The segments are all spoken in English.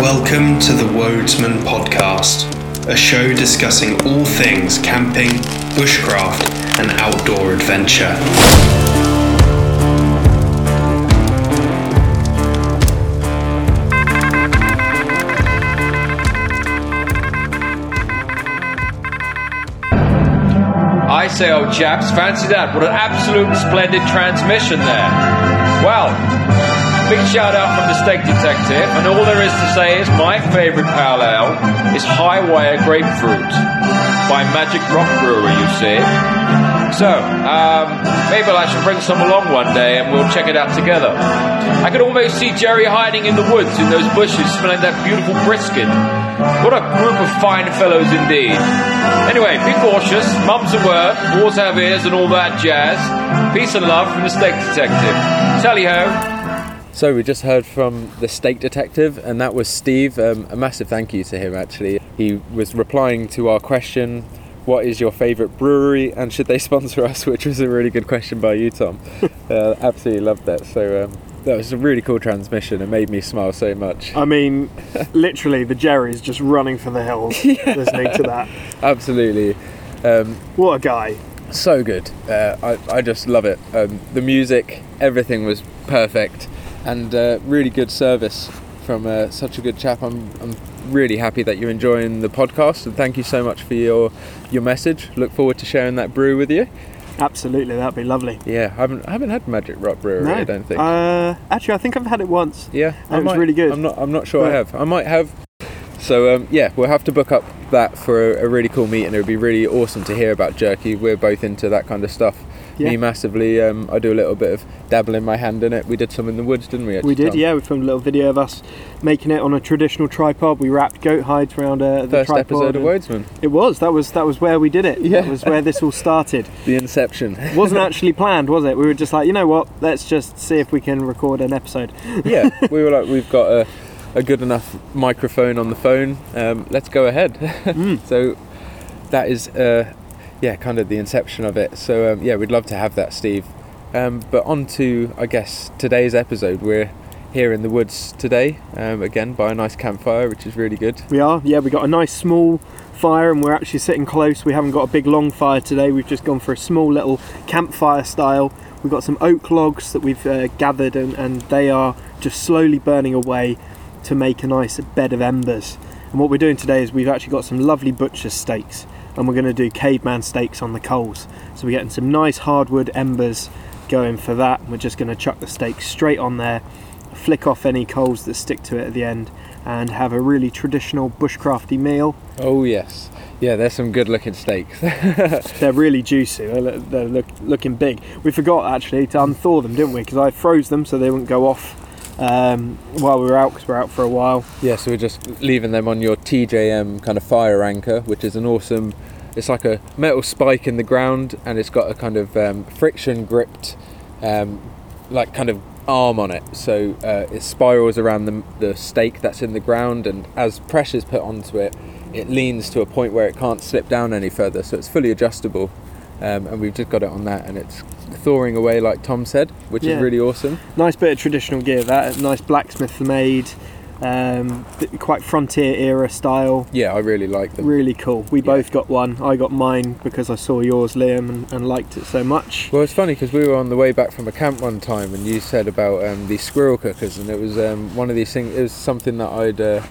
Welcome to the Wodesman Podcast, a show discussing all things camping, bushcraft, and outdoor adventure. I say, old chaps, fancy that. What an absolute splendid transmission there. Well, big shout out from the Steak Detective, and all there is to say is my favourite pale ale is Highwire Grapefruit by Magic Rock Brewery, you see. So, um, maybe I should bring some along one day and we'll check it out together. I could almost see Jerry hiding in the woods in those bushes smelling that beautiful brisket. What a group of fine fellows indeed. Anyway, be cautious, mum's a word, wars have ears and all that jazz. Peace and love from the Steak Detective. Tally ho. So we just heard from the steak detective, and that was Steve. Um, a massive thank you to him. Actually, he was replying to our question, "What is your favourite brewery, and should they sponsor us?" Which was a really good question by you, Tom. uh, absolutely loved that. So um, that was a really cool transmission. It made me smile so much. I mean, literally, the Jerry's just running for the hills listening to that. Absolutely. Um, What a guy. so good. Uh, I, I just love it. Um, the music, everything was perfect, and uh, really good service from uh, such a good chap. I'm, I'm really happy that you're enjoying the podcast, and thank you so much for your your message. Look forward to sharing that brew with you. Absolutely, that'd be lovely. Yeah, I haven't I haven't had Magic Rock Brewery. I don't think. Uh, actually, I think I've had it once. yeah, it I was really good. I'm not I'm not sure I have. I might have. So um, yeah, we'll have to book up that for a, a really cool meet, and It would be really awesome to hear about jerky. We're both into that kind of stuff. Yeah. Me massively. Um, I do a little bit of dabbling my hand in it. We did some in the woods, didn't we? We did, yeah. We filmed a little video of us making it on a traditional tripod. We wrapped goat hides around uh, the First tripod. episode of Wodesman, It was. That was that was where we did it. Yeah. That was where this all started. the Inception. It wasn't actually planned, was it? We were just like, you know what? Let's just see if we can record an episode. yeah, we were like, we've got a, a good enough microphone on the phone. Um, let's go ahead. Mm. so that is, uh, yeah, kind of the inception of it. So um, yeah, we'd love to have that, Steve. Um, but on to, I guess, today's episode. We're here in the woods today, um, again by a nice campfire, which is really good. We are, yeah. We got a nice small fire, and we're actually sitting close. We haven't got a big long fire today. We've just gone for a small little campfire style. We've got some oak logs that we've uh, gathered, and, and they are just slowly burning away to make a nice bed of embers. And what we're doing today is we've actually got some lovely butcher's steaks, and we're going to do caveman steaks on the coals. So we're getting some nice hardwood embers going for that. We're just going to chuck the steaks straight on there, flick off any coals that stick to it at the end, and have a really traditional bushcrafty meal. Oh yes, yeah. There's some good-looking steaks. They're really juicy. They're, look- they're look, looking big. We forgot actually to unthaw them, didn't we? Because I froze them so they wouldn't go off um, while we were out. Because we're out for a while. Yeah, so we're just leaving them on your TJM kind of fire anchor, which is an awesome. It's like a metal spike in the ground, and it's got a kind of um, friction gripped, um, like kind of arm on it. So uh, it spirals around the, the stake that's in the ground, and as pressure's put onto it, it leans to a point where it can't slip down any further. So it's fully adjustable, um, and we've just got it on that, and it's thawing away like Tom said, which Yeah. is really awesome. Nice bit of traditional gear. That nice blacksmith made, um, quite frontier era style. Yeah, I really like them. Really cool. We both got one. I got mine because I saw yours, Liam, and, and liked it so much. Well, it's funny because we were on the way back from a camp one time, and you said about um, these squirrel cookers, and it was um, one of these things. It was something that I'd uh,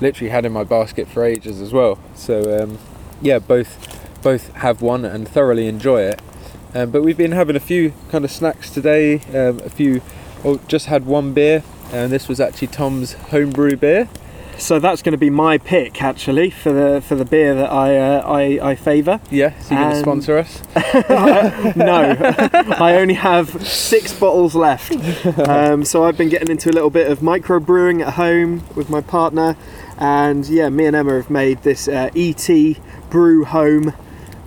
literally had in my basket for ages as well. So um, yeah, both both have one and thoroughly enjoy it. Um, but we've been having a few kind of snacks today. Um, a few, well, just had one beer, and this was actually Tom's homebrew beer. So that's going to be my pick actually for the for the beer that I uh, I, I favour. Yeah, so you're going to sponsor us? no, I only have six bottles left. Um, so I've been getting into a little bit of micro brewing at home with my partner, and yeah, me and Emma have made this uh, ET Brew Home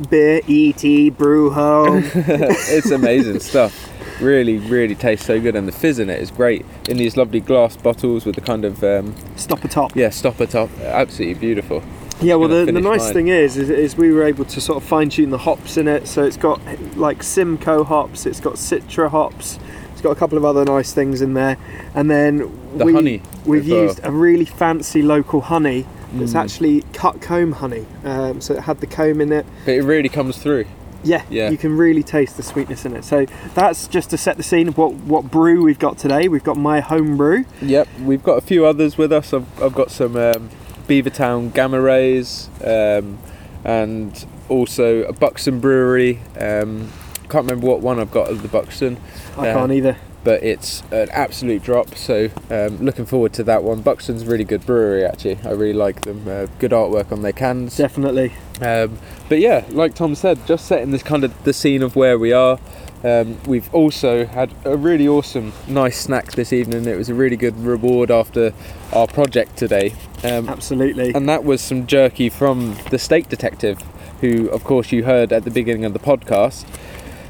beer. ET Brew Home. it's amazing stuff. Really, really tastes so good, and the fizz in it is great. In these lovely glass bottles with the kind of um, Stop a top. yeah stopper top, absolutely beautiful. Yeah, well, the, the nice mine. thing is, is, is we were able to sort of fine tune the hops in it. So it's got like Simcoe hops, it's got Citra hops, it's got a couple of other nice things in there, and then The we, honey We've as well. used a really fancy local honey that's Mm. actually cut comb honey. Um, so it had the comb in it. But it really comes through. Yeah, Yeah. you can really taste the sweetness in it. So that's just to set the scene of what what brew we've got today. We've got my home brew. Yep, we've got a few others with us. I've, I've got some um, Beavertown Gamma Rays um, and also a Buxton Brewery. Um, can't remember what one I've got of the Buxton, I Yeah. can't either. But it's an absolute drop. So um, looking forward to that one. Buxton's a really good brewery actually. I really like them. Uh, good artwork on their cans. Definitely. Um, but yeah, like Tom said, just setting this kind of the scene of where we are. Um, we've also had a really awesome, nice snack this evening. It was a really good reward after our project today, um, Absolutely. and that was some jerky from the Steak Detective, who, of course, you heard at the beginning of the podcast.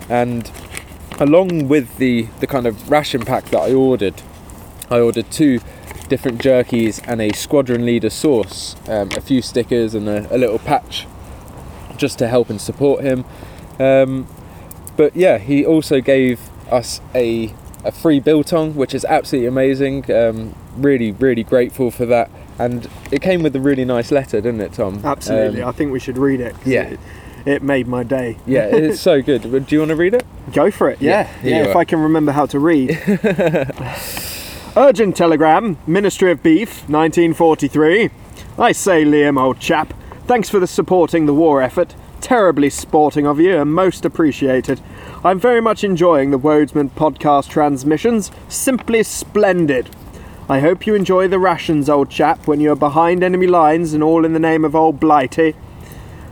And along with the the kind of ration pack that I ordered, I ordered two different jerkies and a squadron leader sauce, um, a few stickers and a, a little patch just to help and support him. Um, but yeah, he also gave us a a free biltong, which is absolutely amazing. Um, really, really grateful for that. And it came with a really nice letter, didn't it, Tom? Absolutely. Um, I think we should read it. yeah. It, it made my day. yeah, it's so good. Do you want to read it? Go for it. Yeah, Yeah. Yeah. if are. I can remember how to read. Urgent telegram, Ministry of Beef, 1943. I say, Liam, old chap, thanks for the supporting the war effort. Terribly sporting of you and most appreciated. I'm very much enjoying the Wodesman podcast transmissions. Simply splendid. I hope you enjoy the rations, old chap, when you're behind enemy lines and all in the name of old Blighty.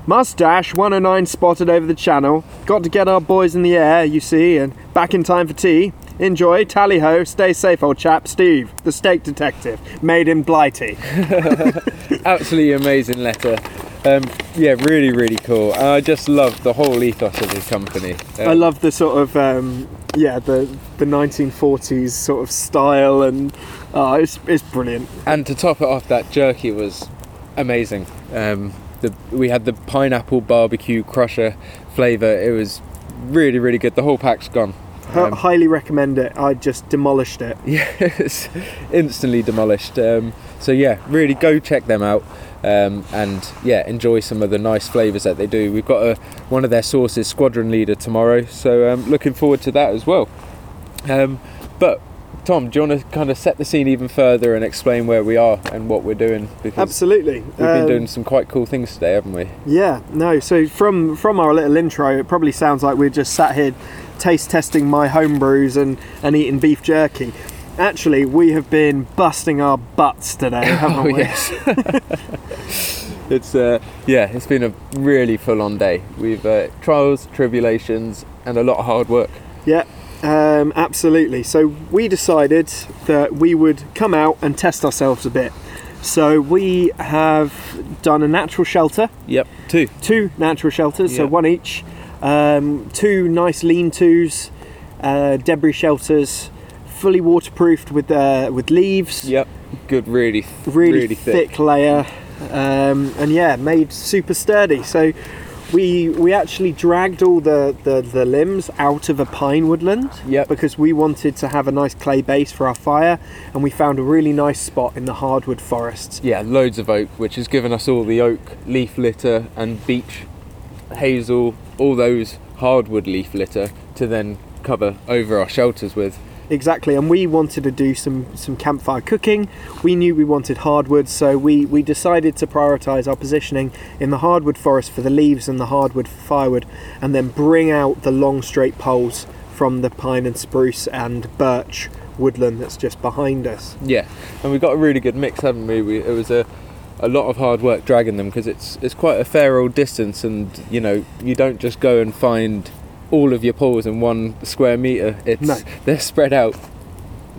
Mustache 109 spotted over the channel. Got to get our boys in the air, you see, and back in time for tea. Enjoy, tally ho, stay safe, old chap. Steve, the steak detective, made in Blighty. Absolutely amazing letter. Um, yeah, really, really cool. And I just love the whole ethos of his company. Um, I love the sort of um, yeah the the 1940s sort of style, and oh, it's it's brilliant. And to top it off, that jerky was amazing. Um, the, we had the pineapple barbecue crusher flavour. It was really, really good. The whole pack's gone. H- Um, highly recommend it. I just demolished it. Yes, instantly demolished. Um, so yeah, really go check them out. Um, and yeah, enjoy some of the nice flavours that they do. We've got a, one of their sauces, Squadron Leader, tomorrow, so um, looking forward to that as well. Um, but Tom, do you want to kind of set the scene even further and explain where we are and what we're doing? Because Absolutely. we've been Um, doing some quite cool things today, haven't we? Yeah, no. So from from our little intro, it probably sounds like we're just sat here taste testing my home brews and and eating beef jerky. Actually, we have been busting our butts today, haven't Oh we? yes. it's uh, yeah, it's been a really full-on day. We've uh, trials, tribulations, and a lot of hard work. Yeah, um, absolutely. So we decided that we would come out and test ourselves a bit. So we have done a natural shelter, Yep, two. two natural shelters, so one each, um, two nice lean-tos, uh, debris shelters, fully waterproofed with uh, with leaves. Yep, good, really, really, really thick, layer, um, and yeah, made super sturdy. So we we actually dragged all the, the, the limbs out of a pine woodland Yep. because we wanted to have a nice clay base for our fire, and we found a really nice spot in the hardwood forests. Yeah, loads of oak, which has given us all the oak leaf litter and beech, hazel, all those hardwood leaf litter to then cover over our shelters with. Exactly, and we wanted to do some some campfire cooking. We knew we wanted hardwood, so we we decided to prioritise our positioning in the hardwood forest for the leaves and the hardwood for firewood, and then bring out the long straight poles from the pine and spruce and birch woodland that's just behind us. Yeah, and we got a really good mix, haven't we? we it was a a lot of hard work dragging them because it's it's quite a fair old distance, and you know you don't just go and find all of your poles in one square meter. It's No. they're spread out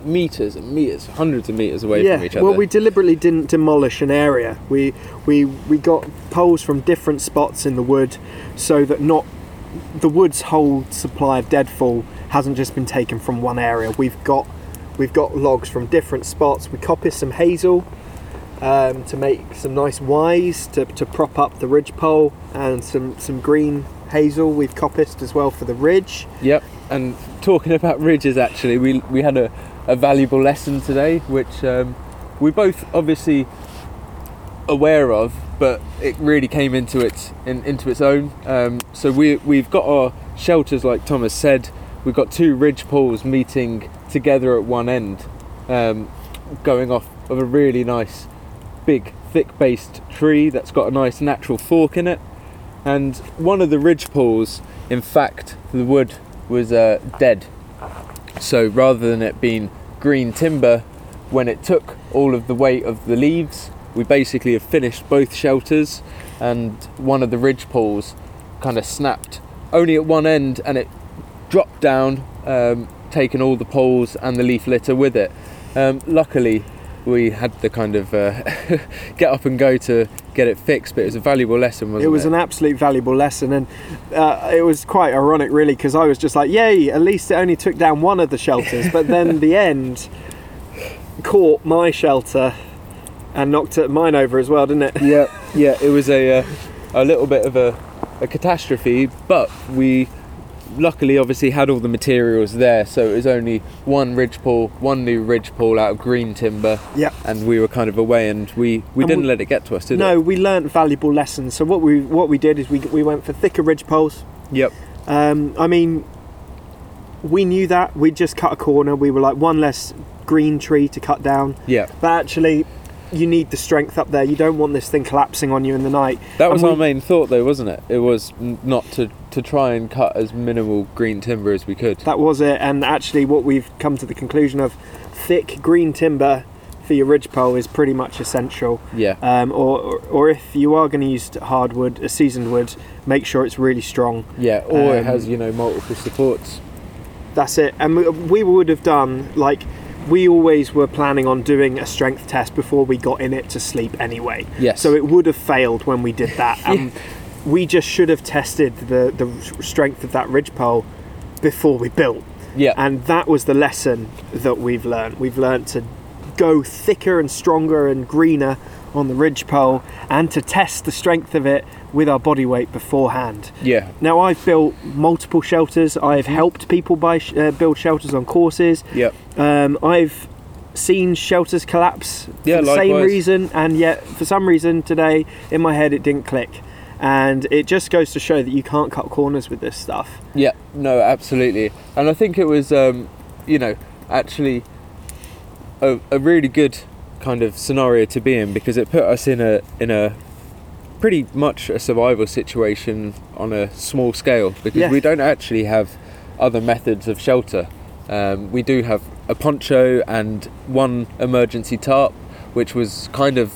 meters and meters, hundreds of meters away yeah, from each other. well, we deliberately didn't demolish an area. We we we got poles from different spots in the wood, so that not the wood's whole supply of deadfall hasn't just been taken from one area. We've got we've got logs from different spots. We coppiced some hazel, um, to make some nice Ys to, to prop up the ridge pole and some, some green hazel we've coppiced as well for the ridge. Yep. And talking about ridges, actually, we we had a, a valuable lesson today, which um, we both obviously aware of, but it really came into its in, into its own. Um, so we we've got our shelters, like Thomas said. We've got two ridge poles meeting together at one end, um, going off of a really nice, big, thick-based tree that's got a nice natural fork in it. And one of the ridge poles, in fact, the wood was uh, dead. So rather than it being green timber, when it took all of the weight of the leaves, we basically have finished both shelters, and one of the ridge poles kind of snapped only at one end, and it dropped down, um, taking all the poles and the leaf litter with it. Um, luckily, we had the kind of uh, get up and go to get it fixed, but it was a valuable lesson, wasn't it? it was an absolute valuable lesson, and uh, it was quite ironic, really, because I was just like, "Yay! At least it only took down one of the shelters." But then the end caught my shelter and knocked it- mine over as well, didn't it? yeah, yeah. It was a uh, a little bit of a, a catastrophe, but we luckily obviously had all the materials there, so it was only one ridge pole, one new ridge pole out of green timber, Yeah. and we were kind of away, and we we And didn't we- let it get to us, did we? No, it? we learnt valuable lessons. So what we what we did is we we went for thicker ridge poles. Yep. Um, I mean, we knew that we just cut a corner. We were like one less green tree to cut down, Yeah. but actually. You need the strength up there. You don't want this thing collapsing on you in the night. That was And our main thought, though, wasn't it? It was not to to try and cut as minimal green timber as we could. That was it. And actually, what we've come to the conclusion of thick green timber for your ridge pole is pretty much essential. Yeah. Um, or, or, if you are going to use hardwood, a seasoned wood, make sure it's really strong. Yeah. Or it um, has you know multiple supports. That's it. And we, we would have done like we always were planning on doing a strength test before we got in it to sleep anyway. Yes. So it would have failed when we did that. And um, we just should have tested the the strength of that ridge pole before we built. Yeah. And that was the lesson that we've learned. We've learned to go thicker and stronger and greener on the ridge pole and to test the strength of it with our body weight beforehand. yeah. Now, I've built multiple shelters. I've Mm-hmm. helped people buy sh- uh, build shelters on courses. Yep. Um, I've seen shelters collapse Yeah, for the same reason, and yet for some reason today in my head it didn't click. And it just goes to show that you can't cut corners with this stuff. Yeah, no, absolutely. And I think it was, um, you know, actually a, a really good kind of scenario to be in because it put us in a in a pretty much a survival situation on a small scale because Yeah. we don't actually have other methods of shelter. Um, we do have a poncho and one emergency tarp, which was kind of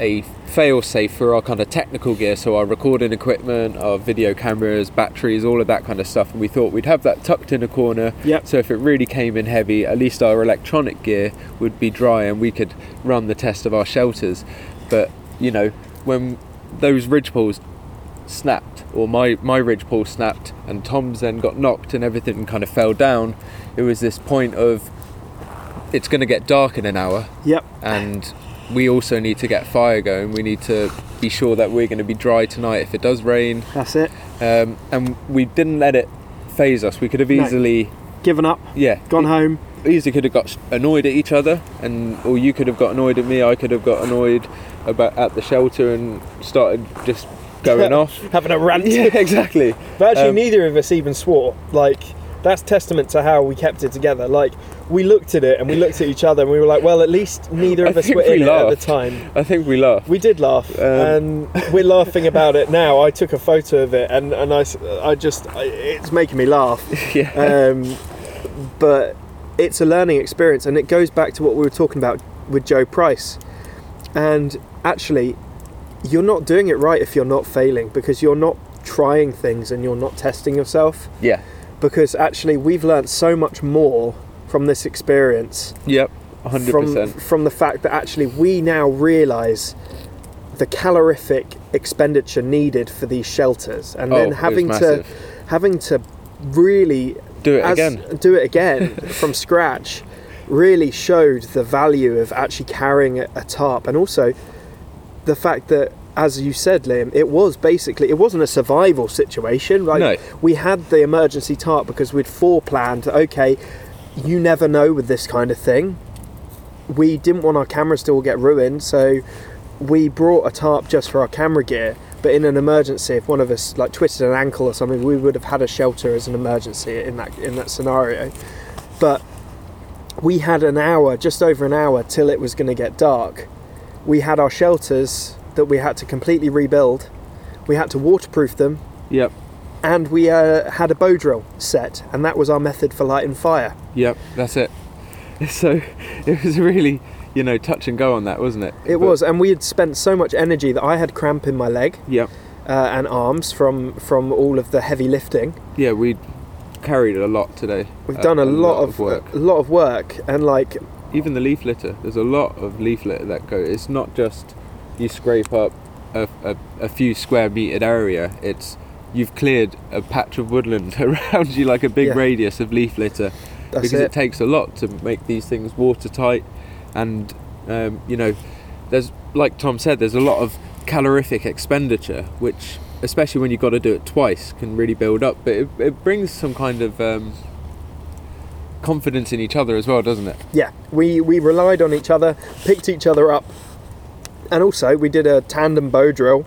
a fail safe for our kind of technical gear, so our recording equipment, our video cameras, batteries, all of that kind of stuff. And we thought we'd have that tucked in a corner. Yep. So if it really came in heavy, at least our electronic gear would be dry and we could run the test of our shelters. But you know, when those ridge poles snapped, or my my ridge pole snapped, and Tom's then got knocked and everything kind of fell down, it was this point of it's going to get dark in an hour Yep. and we also need to get fire going. We need to be sure that we're going to be dry tonight if it does rain. That's it. Um, and we didn't let it phase us. We could have No. easily, Given up. yeah, Gone e- home. Easily could have got annoyed at each other, and or you could have got annoyed at me. I could have got annoyed about at the shelter and started just going off. Having a rant. Yeah, exactly. But actually, Um, neither of us even swore. Like, that's testament to how we kept it together. Like, we looked at it and we looked at each other and we were like, well, at least neither I of us were we in it at the time. I think we laughed. We did laugh, Um, and we're laughing about it now. I took a photo of it, and, and I, I just, I, it's making me laugh. yeah. Um, but it's a learning experience, and it goes back to what we were talking about with Joe Price. And actually, you're not doing it right if you're not failing because you're not trying things and you're not testing yourself. yeah. Because actually, we've learned so much more from this experience Yep. Hundred from percent. from the fact that actually we now realise the calorific expenditure needed for these shelters, and Oh, then having to having to really Do it as- again. do it again from scratch really showed the value of actually carrying a, a tarp and also the fact that as you said liam it was basically it wasn't a survival situation right? No. we had the emergency tarp because we'd foreplanned okay you never know with this kind of thing. We didn't want our cameras to all get ruined so we brought a tarp just for our camera gear but in an emergency if one of us like twisted an ankle or something we would have had a shelter as an emergency in that in that scenario. But we had an hour just over an hour till it was going to get dark. We had our shelters that we had to completely rebuild we had to waterproof them Yep. and we uh, had a bow drill set and that was our method for lighting fire Yep. That's it. So it was really, you know, touch and go on that, wasn't it? it But- was and we had spent so much energy that i had cramp in my leg Yep. uh, and arms from from all of the heavy lifting Yeah, we carried a lot today. we've done a, lot, of work. a lot of work and like Even the leaf litter. There's a lot of leaf litter that go. It's not just you scrape up a, a, a few square metered area. It's you've cleared a patch of woodland around you, like a big Yeah. radius of leaf litter. that's because it. it, takes a lot to make these things watertight, and um, you know, there's like Tom said, there's a lot of calorific expenditure, which especially when you've got to do it twice can really build up. But it, it brings some kind of um, confidence in each other as well, doesn't it? yeah we we relied on each other picked each other up and also we did a tandem bow drill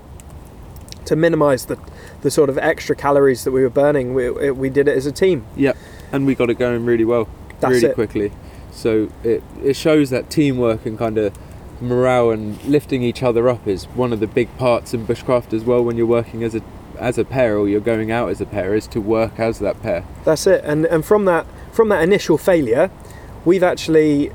to minimize the the sort of extra calories that we were burning we, it- we did it as a team Yep, and we got it going really well, That's really it. quickly. So it it shows that teamwork and kind of morale and lifting each other up is one of the big parts in bushcraft as well. When you're working as a as a pair or you're going out as a pair, is to work as that pair. That's it. And and from that from that initial failure, we've actually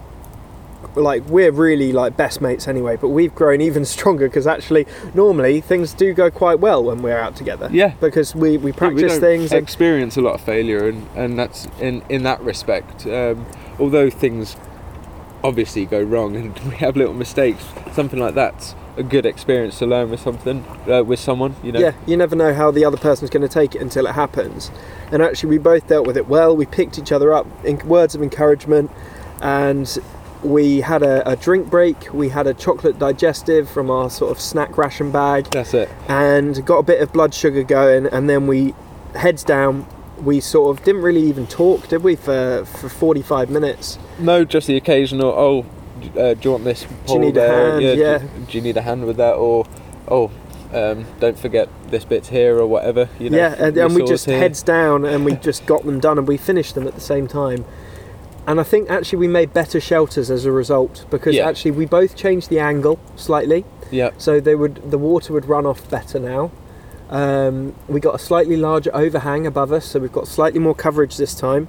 like we're really like best mates anyway, but we've grown even stronger because actually normally things do go quite well when we're out together. Yeah. Because we, we we practice don't things and experience a lot of failure, and, and that's in in that respect. Um, although things obviously go wrong and we have little mistakes, something like that's a good experience to learn with something uh, with someone. You know. yeah, you never know how the other person's going to take it until it happens. And actually, we both dealt with it well. We picked each other up in words of encouragement, and we had a, a drink break. We had a chocolate digestive from our sort of snack ration bag. That's it. and got a bit of blood sugar going and then we heads down we sort of didn't really even talk did we for for 45 minutes No, just the occasional. Oh, uh, do you want this? you pole need a there? hand? do- Yeah. Do, you need a hand with that? Or oh, um, don't forget this bit's here or whatever. You know. yeah and, and we just here. heads down and we just got them done and we finished them at the same time and I think actually we made better shelters as a result because Yeah. actually we both changed the angle slightly Yeah. so they would the water would run off better now um, we got a slightly larger overhang above us so we've got slightly more coverage this time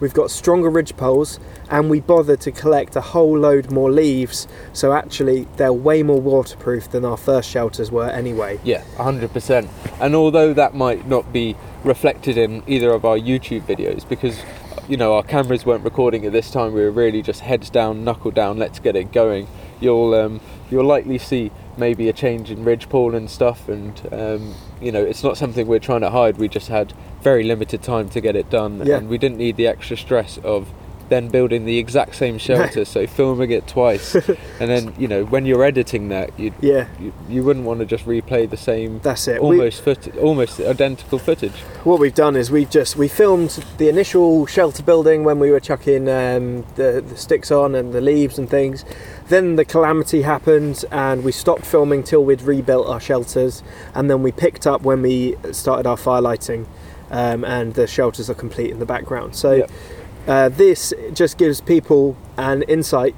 we've got stronger ridge poles and we bothered to collect a whole load more leaves so actually they're way more waterproof than our first shelters were anyway Yeah, 100%. And although that might not be reflected in either of our YouTube videos because you know our cameras weren't recording at this time, we were really just heads down, knuckle down, let's get it going. You'll um, you'll likely see maybe a change in ridge pole and stuff, and um, you know it's not something we're trying to hide. We just had very limited time to get it done, Yeah. and we didn't need the extra stress of then building the exact same shelter, so filming it twice, and then you know when you're editing that, you yeah. you, you wouldn't want to just replay the same that's it. We- almost foot, almost identical footage. what we've done is we've just we filmed the initial shelter building when we were chucking um, the, the sticks on and the leaves and things. Then the calamity happened and we stopped filming till we'd rebuilt our shelters. And then we picked up when we started our fire lighting um, and the shelters are complete in the background. So Yep. Uh, this just gives people an insight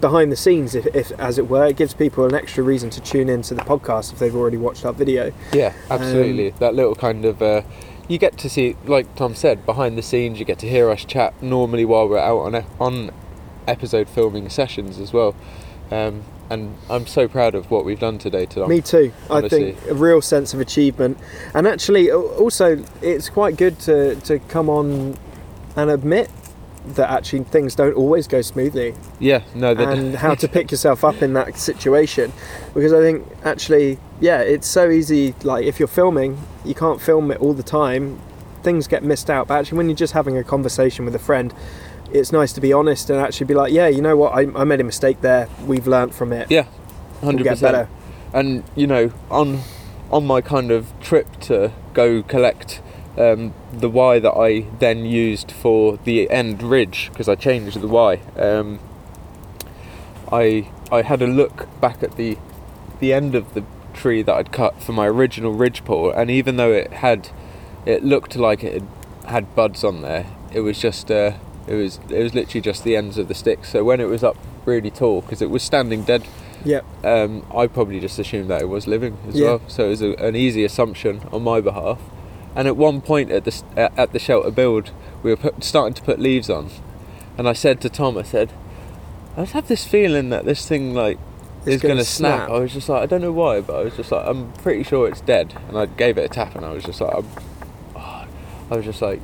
behind the scenes if, if as it were it gives people an extra reason to tune into the podcast if they've already watched our video Yeah, absolutely. Um, that little kind of uh, you get to see, like Tom said, behind the scenes. You get to hear us chat normally while we're out on e- on episode filming sessions as well. Um, and I'm so proud of what we've done today, Tom. Me too. honestly. I think a real sense of achievement, and actually, also, it's quite good to to come on and admit that actually things don't always go smoothly, Yeah, no, and how to pick yourself up in that situation. Because I think actually, yeah, it's so easy. Like if you're filming, you can't film it all the time. Things get missed out. But actually, when you're just having a conversation with a friend, it's nice to be honest and actually be like, yeah, you know what, I, I made a mistake there. We've learnt from it. Yeah, we'll hundred better. percent. And you know, on on my kind of trip to go collect um, the Y that I then used for the end ridge because I changed the Y. Um, I I had a look back at the the end of the tree that I'd cut for my original ridge pole, and even though it had it looked like it had, had buds on there, it was just uh, it was it was literally just the ends of the sticks. So when it was up really tall, because it was standing dead Yeah. um, I probably just assumed that it was living as Yeah. well. So it was a, an easy assumption on my behalf. And at one point at the at the shelter build, we were put, starting to put leaves on, and I said to Tom, I said, I just have this feeling that this thing like It's is going to snap. snap. I was just like, I don't know why, but I was just like, I'm pretty sure it's dead. And I gave it a tap, and I was just like, I'm, oh, I was just like,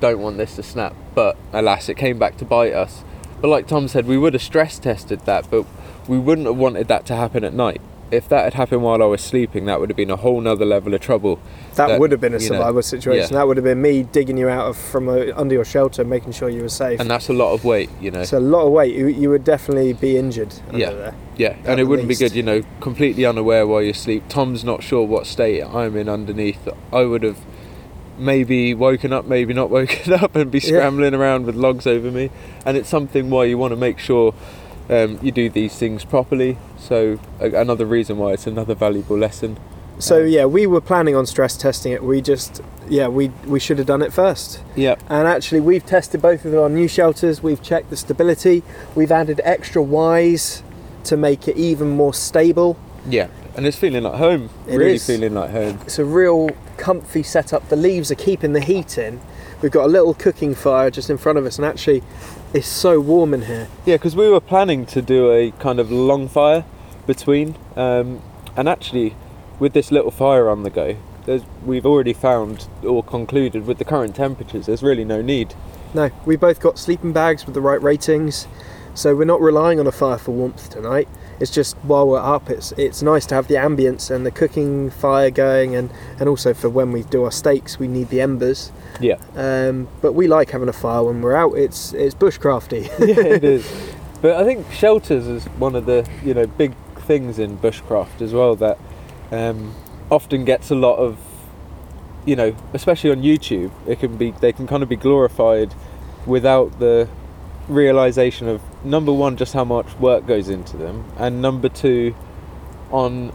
don't want this to snap. But alas, it came back to bite us. But like Tom said, we would have stress tested that, but we wouldn't have wanted that to happen at night. If that had happened while I was sleeping, that would have been a whole nother level of trouble. That, That, would have been a you know, survival situation. yeah. That would have been me digging you out of from uh under your shelter, making sure you were safe. And that's a lot of weight, you know. it's a lot of weight. You, you would definitely be injured under Yeah. there. Yeah, and it wouldn't be good, you know, completely unaware while you sleep. Tom's not sure what state I'm in underneath. I would have maybe woken up, maybe not woken up, and be Yeah. scrambling around with logs over me. And it's something why you want to make sure um, you do these things properly. So a- another reason why it's another valuable lesson. So Um, yeah, we were planning on stress testing it. We just yeah we we should have done it first. Yeah, And actually, we've tested both of our new shelters. We've checked the stability. We've added extra Ys to make it even more stable. yeah, and it's feeling like home. It really is. feeling like home. It's a real comfy setup. The leaves are keeping the heat in. We've got a little cooking fire just in front of us, and actually, it's so warm in here. Yeah, because we were planning to do a kind of long fire between, um, and actually, with this little fire on the go, there's, we've already found or concluded with the current temperatures, there's really no need. No, we both got sleeping bags with the right ratings, so we're not relying on a fire for warmth tonight. It's just while we're up, it's it's nice to have the ambience and the cooking fire going, and and also for when we do our steaks, we need the embers. Yeah, Um, but we like having a fire when we're out. It's it's bushcrafty. yeah, it is. But I think shelters is one of the you know big things in bushcraft as well that um, often gets a lot of you know, especially on YouTube, it can be they can kind of be glorified without the realization of number one just how much work goes into them and number two on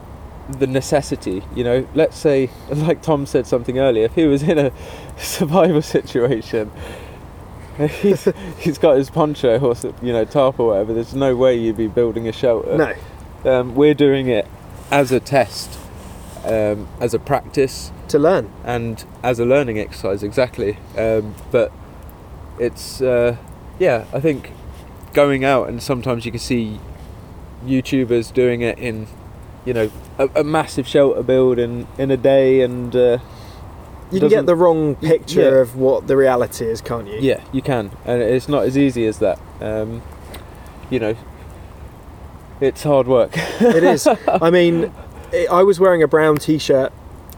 the necessity you know. Let's say like tom said something earlier if he was in a survival situation he's, he's got his poncho or you know tarp or whatever there's no way you'd be building a shelter. No, um, we're doing it as a test um, as a practice. To learn. and as a learning exercise exactly. Um, but it's uh, yeah i think going out and sometimes you can see youtubers doing it in you know a, a massive shelter build in in a day and uh, You can get the wrong picture yeah. of what the reality is, can't you? yeah you can and it's not as easy as that um, you know it's hard work it is. I mean, i I was wearing a brown t-shirt,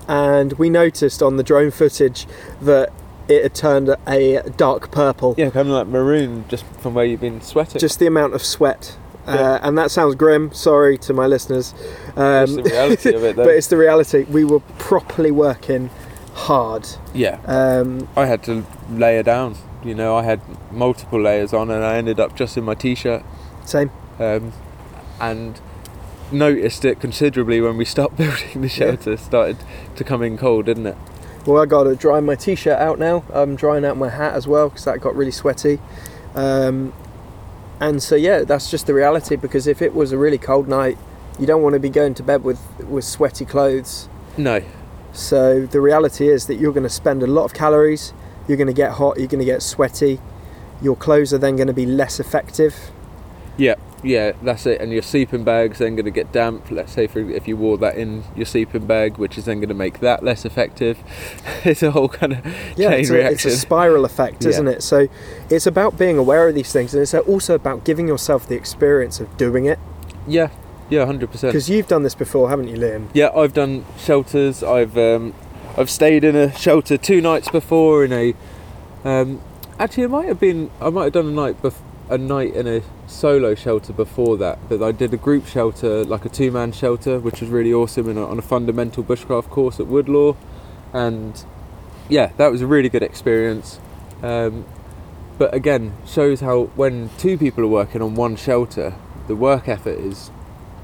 and we noticed on the drone footage that it had turned a dark purple. yeah kind of like maroon just from where you've been sweating Just the amount of sweat. Uh, and that sounds grim. Sorry to my listeners. Um, the reality of it, though. but it's the reality. We were properly working hard. yeah Um, I had to layer down. You know, I had multiple layers on, and I ended up just in my t-shirt, same. um, and noticed it considerably when we stopped building the shelter. Started to come in cold, didn't it? Well, I got to dry my t-shirt out now. I'm drying out my hat as well because that got really sweaty. Um, and so yeah, that's just the reality. Because if it was a really cold night, you don't want to be going to bed with with sweaty clothes. No. So the reality is that you're going to spend a lot of calories. You're going to get hot. You're going to get sweaty. Your clothes are then going to be less effective. Yeah, yeah, that's it. And your sleeping bag's then going to get damp. Let's say for if you wore that in your sleeping bag, which is then going to make that less effective. it's a whole kind of Yeah, chain it's a, reaction. it's a spiral effect, isn't it? So it's about being aware of these things, and it's also about giving yourself the experience of doing it. yeah, yeah, hundred percent. Because you've done this before, haven't you, Liam? Yeah, I've done shelters. I've um, I've stayed in a shelter two nights before in a um, Actually, it might have been. I might have done a night bef- a night in a solo shelter before that, but I did a group shelter, like a two-man shelter, which was really awesome, in a, on a fundamental bushcraft course at Woodlore, and yeah, that was a really good experience. Um, but again, shows how when two people are working on one shelter, the work effort is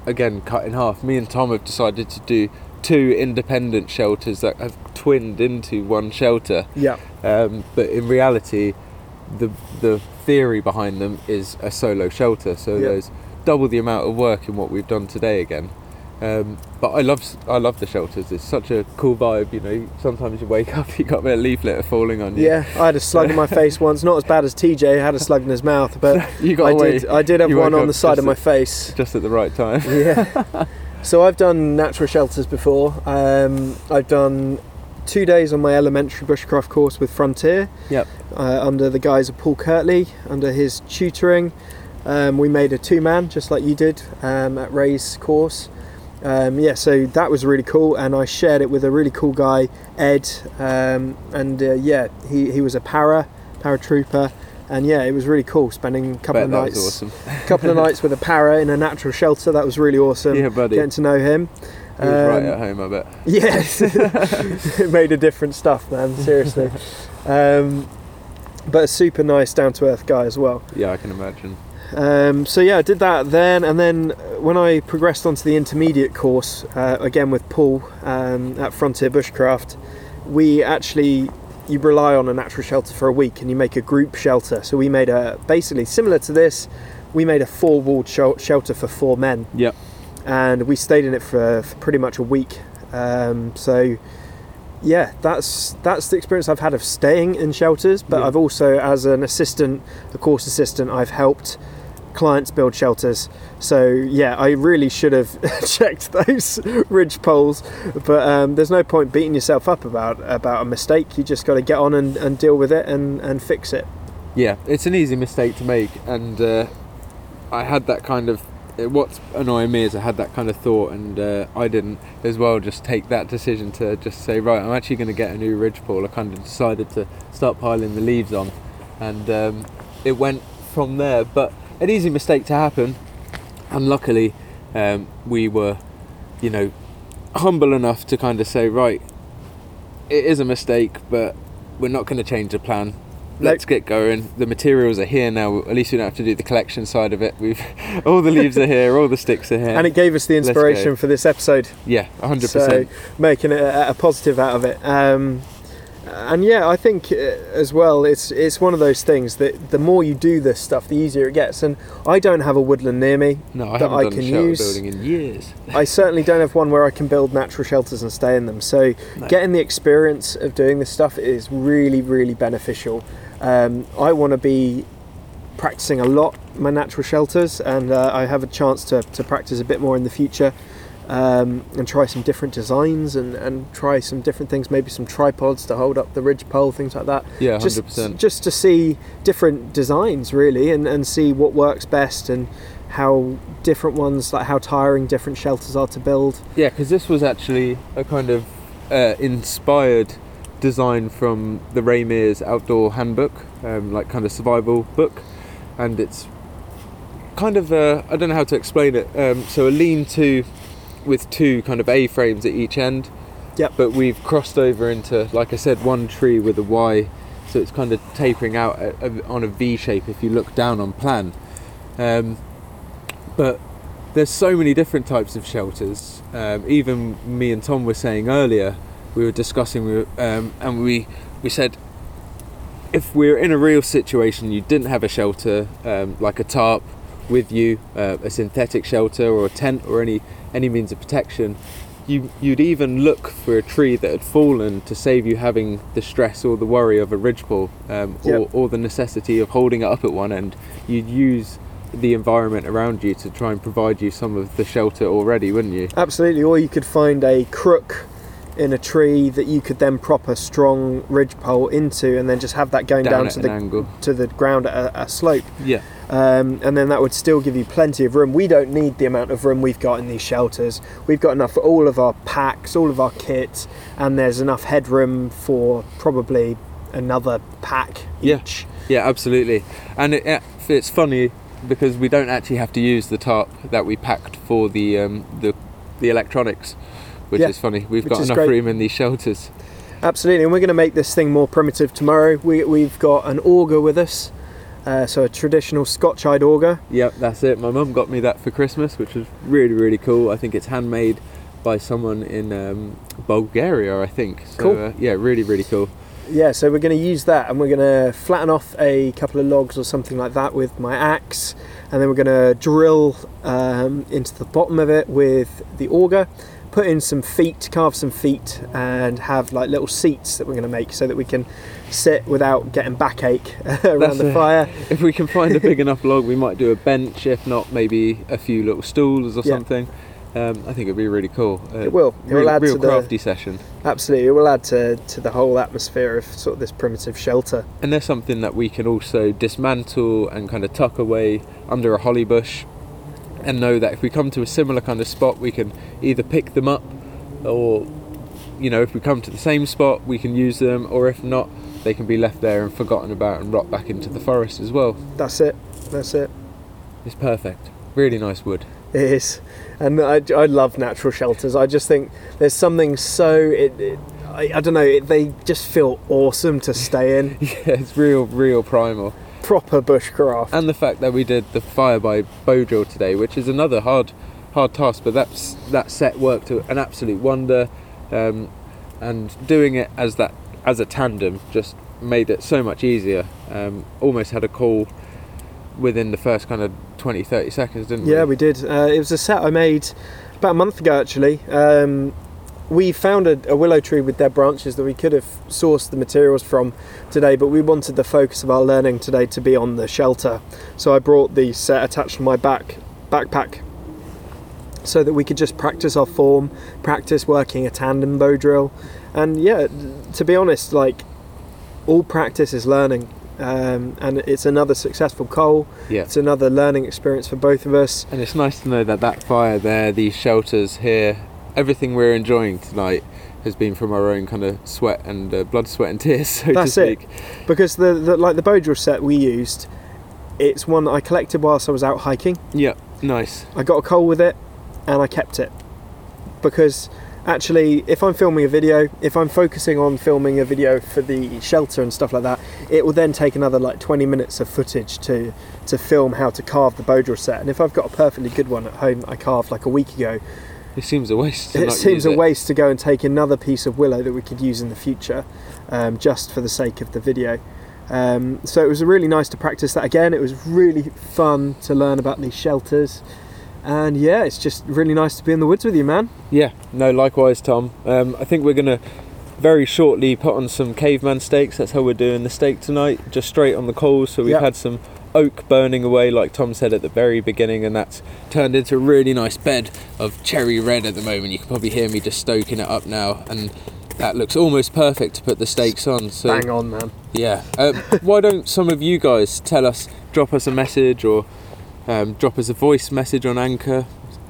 again cut in half. Me and Tom have decided to do two independent shelters that have twinned into one shelter. Yeah. Um, but in reality, the the theory behind them is a solo shelter. So Yeah. there's double the amount of work in what we've done today again. Um, but I love I love the shelters. It's such a cool vibe. You know, sometimes you wake up, you got a bit of leaflet falling on you. Yeah, I had a slug in my face once. Not as bad as TJ had a slug in his mouth, but you got I away did. I did have you one on the side of my at- face. just at the right time. Yeah. so I've done natural shelters before. Um, I've done two days on my elementary bushcraft course with Frontier. Yep. Uh, under the guise of Paul Kirtley, under his tutoring, um, we made a two-man, just like you did um, at Ray's course. Um, yeah, so that was really cool, and I shared it with a really cool guy, Ed, um, and uh, yeah, he, he was a para paratrooper, and yeah, it was really cool spending a couple Bet of nights, awesome. couple of nights with a para in a natural shelter. That was really awesome. yeah, buddy. Getting to know him. He was right Um, at home, I bet. Yes, it made a different stuff, man. Seriously, um, but a super nice, down to earth guy as well. Yeah, I can imagine. Um, so yeah, I did that then, and then when I progressed onto the intermediate course, uh, again with Paul um, at Frontier Bushcraft, we actually you rely on a natural shelter for a week, and you make a group shelter. So we made a basically similar to this. We made a four-walled shel- shelter for four men, Yep. And we stayed in it for, for pretty much a week. Um, so yeah, that's that's the experience I've had of staying in shelters. But Yeah. I've also, as an assistant, a course assistant, I've helped clients build shelters. So yeah, I really should have checked those ridge poles. But um, there's no point beating yourself up about about a mistake. You just got to get on and, and deal with it and, and fix it. Yeah, it's an easy mistake to make, and uh, I had that kind of. What's annoying me is I had that kind of thought, and uh, I didn't as well just take that decision to just say, right, I'm actually going to get a new ridgepole. I kind of decided to start piling the leaves on, and um, it went from there. But an easy mistake to happen, and luckily um, we were, you know, humble enough to kind of say, right, it is a mistake, but we're not going to change the plan. Let's get going. The materials are here now. At least we don't have to do the collection side of it. We've all the leaves are here, all the sticks are here. And it gave us the inspiration for this episode. yeah, hundred so percent. making a, a positive out of it um, and yeah i think uh, as well it's it's one of those things that the more you do this stuff the easier it gets and i don't have a woodland near me No, I that I done can use. building in years. i certainly don't have one where i can build natural shelters and stay in them so No. getting the experience of doing this stuff is really really beneficial um, i want to be practicing a lot my natural shelters and uh, i have a chance to, to practice a bit more in the future um, and try some different designs and, and try some different things maybe some tripods to hold up the ridge pole things like that Yeah, just, hundred percent. just to see different designs really and, and see what works best and how different ones like how tiring different shelters are to build Yeah, because this was actually a kind of uh, inspired design from the Ray Mears Outdoor Handbook, um, like kind of survival book, and it's kind of I don't know how to explain it. Um, so a lean-to with two kind of A-frames at each end. Yep. But we've crossed over into, like I said, one tree with a Y, so it's kind of tapering out on a V shape if you look down on plan. Um, but there's so many different types of shelters. Um, even me and Tom were saying earlier, we were discussing, we were, um, and we we said if we're in a real situation, you didn't have a shelter um, like a tarp with you, uh, a synthetic shelter or a tent or any any means of protection. You, you'd even look for a tree that had fallen to save you having the stress or the worry of a ridgepole um, or, Yep. or the necessity of holding it up at one end. You'd use the environment around you to try and provide you some of the shelter already, wouldn't you? absolutely or you could find a crook in a tree that you could then prop a strong ridge pole into and then just have that going down, Down, to the angle. to the ground at a, a slope Yeah. um, and then that would still give you plenty of room. We don't need the amount of room we've got in these shelters. We've got enough for all of our packs, all of our kits, and there's enough headroom for probably another pack Yeah. each. Yeah, absolutely. And it, it- it's funny because we don't actually have to use the tarp that we packed for the um, the the electronics, which Yeah, is funny. We've which got enough great. room in these shelters. Absolutely, and we're going to make this thing more primitive tomorrow. We, we've got an auger with us, uh, so a traditional Scotch-eyed auger. Yep, that's it. My mum got me that for Christmas, which was really really cool. I think it's handmade by someone in um, Bulgaria, I think. So, Cool. Uh, yeah, really really cool. Yeah, so we're going to use that, and we're going to flatten off a couple of logs or something like that with my axe, and then we're going to drill um, into the bottom of it with the auger, put in some feet, carve some feet, and have like little seats that we're going to make so that we can sit without getting backache around That's the a- fire. If we can find a big enough log, we might do a bench. If not, maybe a few little stools or Yeah. something. Um, I think it'd be really cool. Uh, It will. It will real, add real to the- crafty session. Absolutely, it will add to, to the whole atmosphere of sort of this primitive shelter. And there's something that we can also dismantle and kind of tuck away under a holly bush and know that if we come to a similar kind of spot, we can either pick them up or, you know, if we come to the same spot, we can use them, or if not, they can be left there and forgotten about and rot back into the forest as well. That's it. That's it. It's perfect. Really nice wood. It is, and I, I love natural shelters. I just think there's something so it. it I, I don't know. It, they just feel awesome to stay in. yeah, it's real, real primal. Proper bushcraft. and the fact that we did the fire by bow drill today, which is another hard, hard task, but that's that set worked to an absolute wonder, um, and doing it as that as a tandem just made it so much easier. Um, almost had a call within the first kind of 20, 30 seconds, didn't we? Yeah, we? did. Uh, it was a set I made about a month ago, actually. Um, we found a, a willow tree with dead branches that we could have sourced the materials from today, but we wanted the focus of our learning today to be on the shelter. So I brought the set attached to my back backpack so that we could just practice our form, practice working a tandem bow drill, and yeah, to be honest, like all practice is learning. Um, and it's another successful coal. Yeah. It's another learning experience for both of us. And it's nice to know that that fire there, these shelters here, everything we're enjoying tonight has been from our own kind of sweat and uh, blood, sweat and tears, so That's to it. because the, the like the bow set we used it's one that i collected whilst i was out hiking Yeah, nice. i got a coal with it and i kept it because actually if i'm filming a video if i'm focusing on filming a video for the shelter and stuff like that it will then take another like 20 minutes of footage to to film how to carve the bow drill set and if i've got a perfectly good one at home i carved like a week ago It seems a waste. To it seems a it. waste to go and take another piece of willow that we could use in the future um, just for the sake of the video. Um, so it was really nice to practice that again. It was really fun to learn about these shelters. And yeah, it's just really nice to be in the woods with you, man. Yeah, no, likewise, Tom. Um, I think we're going to very shortly put on some caveman steaks. That's how we're doing the steak tonight, just straight on the coals. So we've Yep. had some oak burning away, like Tom said at the very beginning, and that's turned into a really nice bed of cherry red at the moment. You can probably hear me just stoking it up now, and that looks almost perfect to put the steaks on. So Bang on, man. yeah. Um, why don't some of you guys tell us, drop us a message or um, drop us a voice message on Anchor,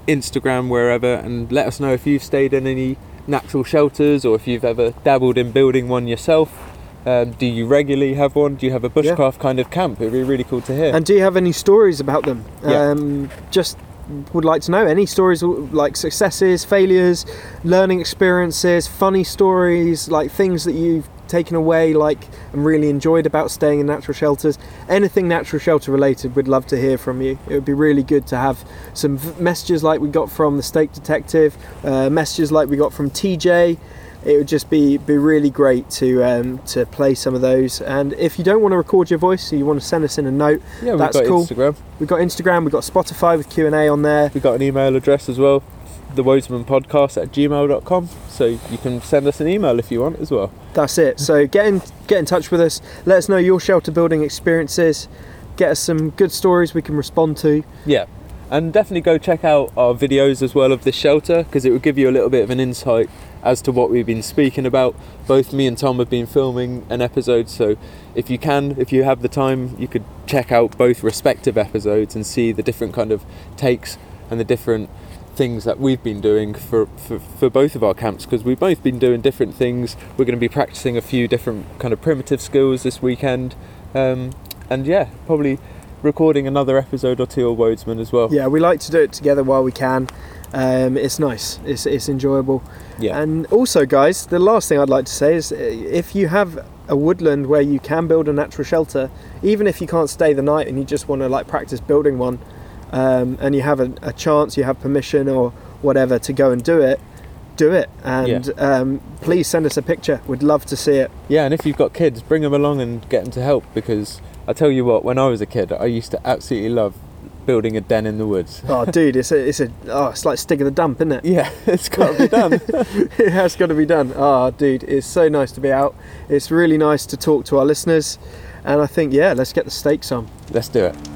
Instagram, wherever, and let us know if you've stayed in any natural shelters or if you've ever dabbled in building one yourself. Um, do you regularly have one? Do you have a Yeah. bushcraft kind of camp? It'd be really cool to hear. And do you have any stories about them? Yeah. Um, just would like to know any stories like successes, failures, learning experiences, funny stories, like things that you've taken away, like and really enjoyed about staying in natural shelters. Anything natural shelter related, we'd love to hear from you. It would be really good to have some messages like we got from the Steak Detective, uh, messages like we got from TJ it would just be be really great to um, to play some of those. And if you don't want to record your voice, so you want to send us in a note, yeah, we've got cool. Instagram. we've got Instagram, we've got Spotify with Q and A on there. We've got an email address as well, the Wodesman Podcast at gmail.com. So you can send us an email if you want as well. That's it. So get in get in touch with us. Let us know your shelter building experiences. Get us some good stories we can respond to. Yeah, and definitely go check out our videos as well of this shelter because it will give you a little bit of an insight as to what we've been speaking about. Both me and Tom have been filming an episode, so if you can, if you have the time, you could check out both respective episodes and see the different kind of takes and the different things that we've been doing for, for, for both of our camps because we've both been doing different things. We're going to be practicing a few different kind of primitive skills this weekend, um, and yeah, probably recording another episode or two of Wodesman as well. Yeah, we like to do it together while we can. Um, it's nice. It's it's enjoyable. Yeah. And also, guys, the last thing I'd like to say is uh, if you have a woodland where you can build a natural shelter, even if you can't stay the night and you just want to like practice building one, um, and you have a, a chance, you have permission or whatever to go and do it, do it. And um, please send us a picture. We'd love to see it. Yeah, and if you've got kids, bring them along and get them to help because I tell you what, when I was a kid, I used to absolutely love building a den in the woods. Oh, dude, it's a, it's a, oh, it's like Stig of the Dump, isn't it? Yeah, it's got to be done. it has got to be done. Oh, dude, it's so nice to be out. It's really nice to talk to our listeners, and I think, yeah, let's get the steaks on. Let's do it.